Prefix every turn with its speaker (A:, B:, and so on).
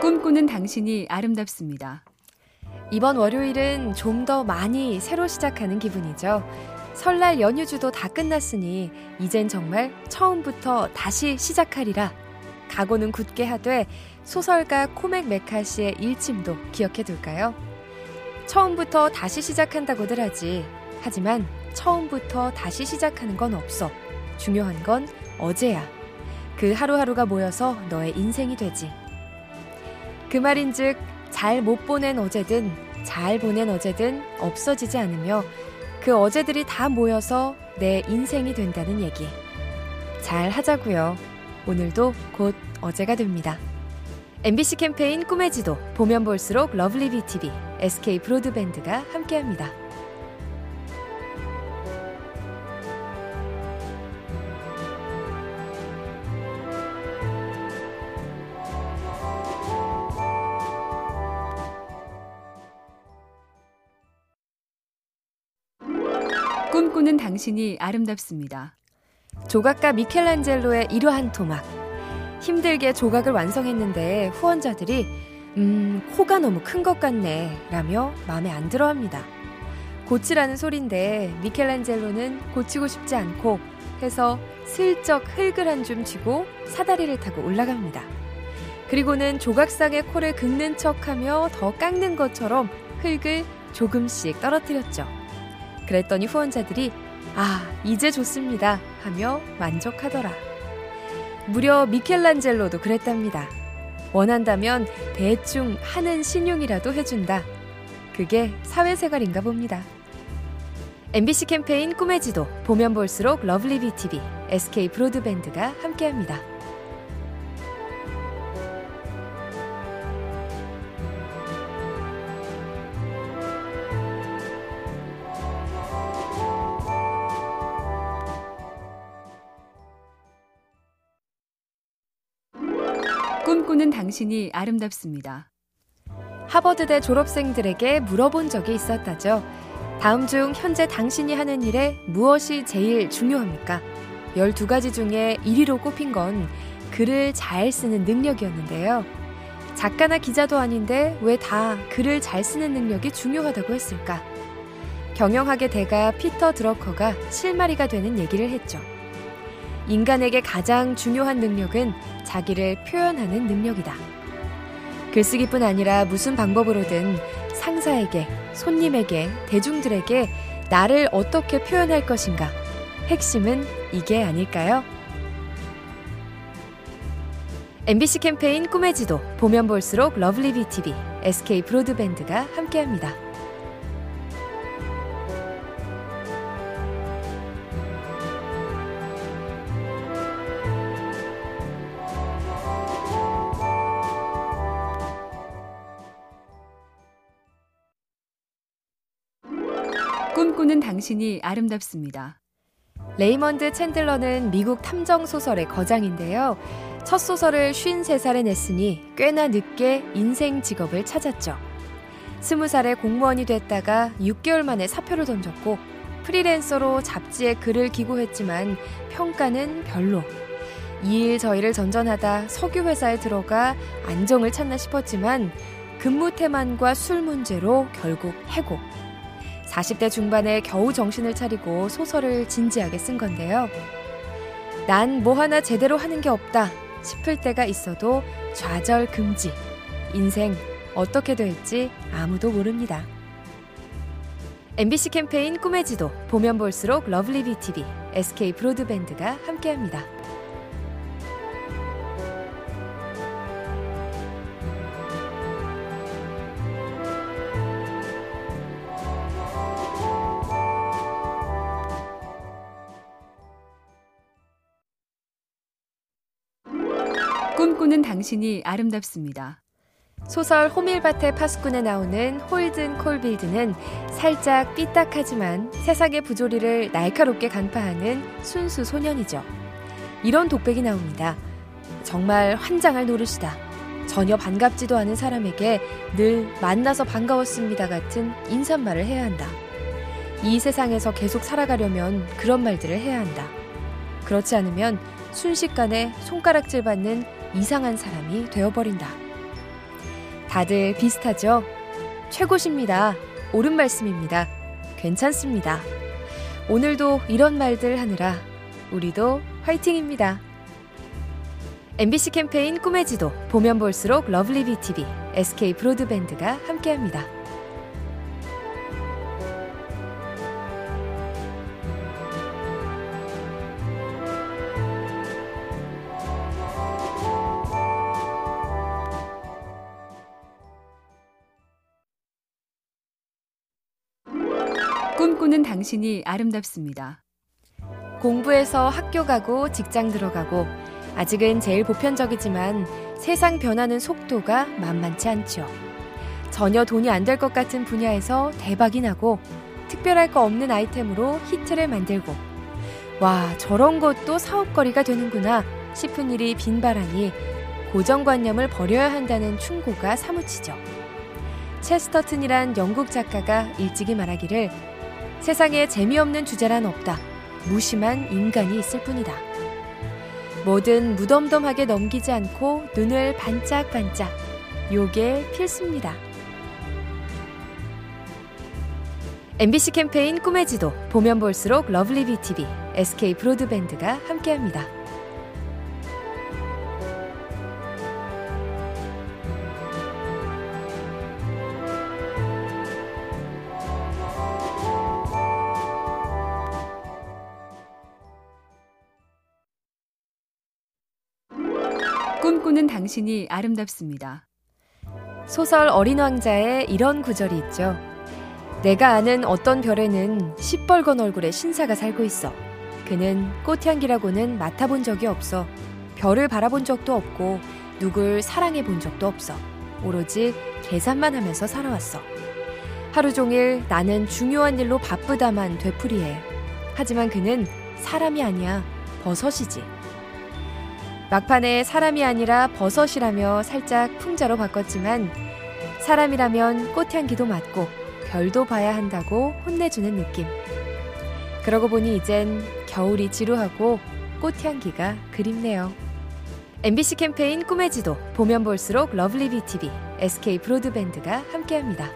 A: 꿈꾸는 당신이 아름답습니다.
B: 이번 월요일은 좀 더 많이 새로 시작하는 기분이죠. 설날 연휴주도 다 끝났으니 이젠 정말 처음부터 다시 시작하리라. 각오는 굳게 하되 소설가 코맥 메카시의 일침도 기억해 둘까요? 처음부터 다시 시작한다고들 하지. 하지만 처음부터 다시 시작하는 건 없어. 중요한 건 어제야. 그 하루하루가 모여서 너의 인생이 되지. 그 말인즉 잘 못 보낸 어제든 잘 보낸 어제든 없어지지 않으며 그 어제들이 다 모여서 내 인생이 된다는 얘기. 잘 하자고요. 오늘도 곧 어제가 됩니다. MBC 캠페인 꿈의 지도 보면 볼수록 lovely BTV, SK 브로드밴드가 함께합니다.
A: 꿈꾸는 당신이 아름답습니다.
B: 조각가 미켈란젤로의 이러한 토막. 힘들게 조각을 완성했는데 후원자들이 음, 코가 너무 큰 것 같네 라며 마음에 안 들어 합니다. 고치라는 소린데 미켈란젤로는 고치고 싶지 않고 해서 슬쩍 흙을 한 줌 쥐고 사다리를 타고 올라갑니다. 그리고는 조각상의 코를 긁는 척 하며 더 깎는 것처럼 흙을 조금씩 떨어뜨렸죠. 그랬더니 후원자들이 아, 이제 좋습니다 하며 만족하더라. 무려 미켈란젤로도 그랬답니다. 원한다면 대충 하는 시늉이라도 해준다. 그게 사회생활인가 봅니다. MBC 캠페인 꿈의 지도 보면 볼수록 lovely BTV, SK 브로드밴드가 함께합니다.
A: 꿈꾸는 당신이 아름답습니다.
B: 하버드대 졸업생들에게 물어본 적이 있었다죠. 다음 중 현재 당신이 하는 일에 무엇이 제일 중요합니까? 12가지 중에 1위로 꼽힌 건 글을 잘 쓰는 능력이었는데요. 작가나 기자도 아닌데 왜 다 글을 잘 쓰는 능력이 중요하다고 했을까? 경영학의 대가 피터 드러커가 실마리가 되는 얘기를 했죠. 인간에게 가장 중요한 능력은 자기를 표현하는 능력이다. 글쓰기뿐 아니라 무슨 방법으로든 상사에게, 손님에게, 대중들에게 나를 어떻게 표현할 것인가. 핵심은 이게 아닐까요? MBC 캠페인 꿈의 지도 보면 볼수록 lovely BTV, SK 브로드밴드가 함께합니다.
A: 꿈꾸는 당신이 아름답습니다.
B: 레이먼드 챈들러는 미국 탐정 소설의 거장인데요. 첫 소설을 53살에 냈으니 꽤나 늦게 인생 직업을 찾았죠. 20살에 공무원이 됐다가 6개월 만에 사표를 던졌고 프리랜서로 잡지에 글을 기고했지만 평가는 별로. 이 일 저일을 전전하다 석유 회사에 들어가 안정을 찾나 싶었지만 근무 태만과 술 문제로 결국 해고. 40대 중반에 겨우 정신을 차리고 소설을 진지하게 쓴 건데요. 난 뭐 하나 제대로 하는 게 없다 싶을 때가 있어도 좌절 금지. 인생 어떻게 될지 아무도 모릅니다. MBC 캠페인 꿈의 지도 보면 볼수록 lovely BTV, SK 브로드밴드가 함께합니다.
A: 꿈꾸는 당신이 아름답습니다.
B: 소설 호밀밭의 파수꾼에 나오는 홀든 콜빌드는 살짝 삐딱하지만 세상의 부조리를 날카롭게 간파하는 순수 소년이죠. 이런 독백이 나옵니다. 정말 환장할 노릇이다. 전혀 반갑지도 않은 사람에게 늘 만나서 반가웠습니다 같은 인사말을 해야 한다. 이 세상에서 계속 살아가려면 그런 말들을 해야 한다. 그렇지 않으면 순식간에 손가락질 받는 이상한 사람이 되어버린다. 다들 비슷하죠? 최고십니다. 옳은 말씀입니다. 괜찮습니다. 오늘도 이런 말들 하느라 우리도 화이팅입니다. MBC 캠페인 꿈의 지도 보면 볼수록 lovely BTV, SK 브로드밴드가 함께합니다.
A: 꿈꾸는 당신이 아름답습니다.
B: 공부해서 학교 가고 직장 들어가고 아직은 제일 보편적이지만 세상 변하는 속도가 만만치 않죠. 전혀 돈이 안 될 것 같은 분야에서 대박이 나고 특별할 거 없는 아이템으로 히트를 만들고 와 저런 것도 사업거리가 되는구나 싶은 일이 빈발하니 고정관념을 버려야 한다는 충고가 사무치죠. 체스터튼이란 영국 작가가 일찍이 말하기를 세상에 재미없는 주제란 없다. 무심한 인간이 있을 뿐이다. 뭐든 무덤덤하게 넘기지 않고 눈을 반짝반짝. 요게 필수입니다. MBC 캠페인 꿈의 지도 보면 볼수록 lovely BTV, SK 브로드밴드가 함께합니다.
A: 꿈꾸는 당신이 아름답습니다.
B: 소설 어린 왕자에 이런 구절이 있죠. 내가 아는 어떤 별에는 시뻘건 얼굴의 신사가 살고 있어. 그는 꽃향기라고는 맡아본 적이 없어. 별을 바라본 적도 없고 누굴 사랑해 본 적도 없어. 오로지 계산만 하면서 살아왔어. 하루 종일 나는 중요한 일로 바쁘다만 되풀이해. 하지만 그는 사람이 아니야. 버섯이지. 막판에 사람이 아니라 버섯이라며 살짝 풍자로 바꿨지만 사람이라면 꽃향기도 맡고 별도 봐야 한다고 혼내주는 느낌. 그러고 보니 이젠 겨울이 지루하고 꽃향기가 그립네요. MBC 캠페인 꿈의 지도 보면 볼수록 lovely BTV, SK 브로드밴드가 함께합니다.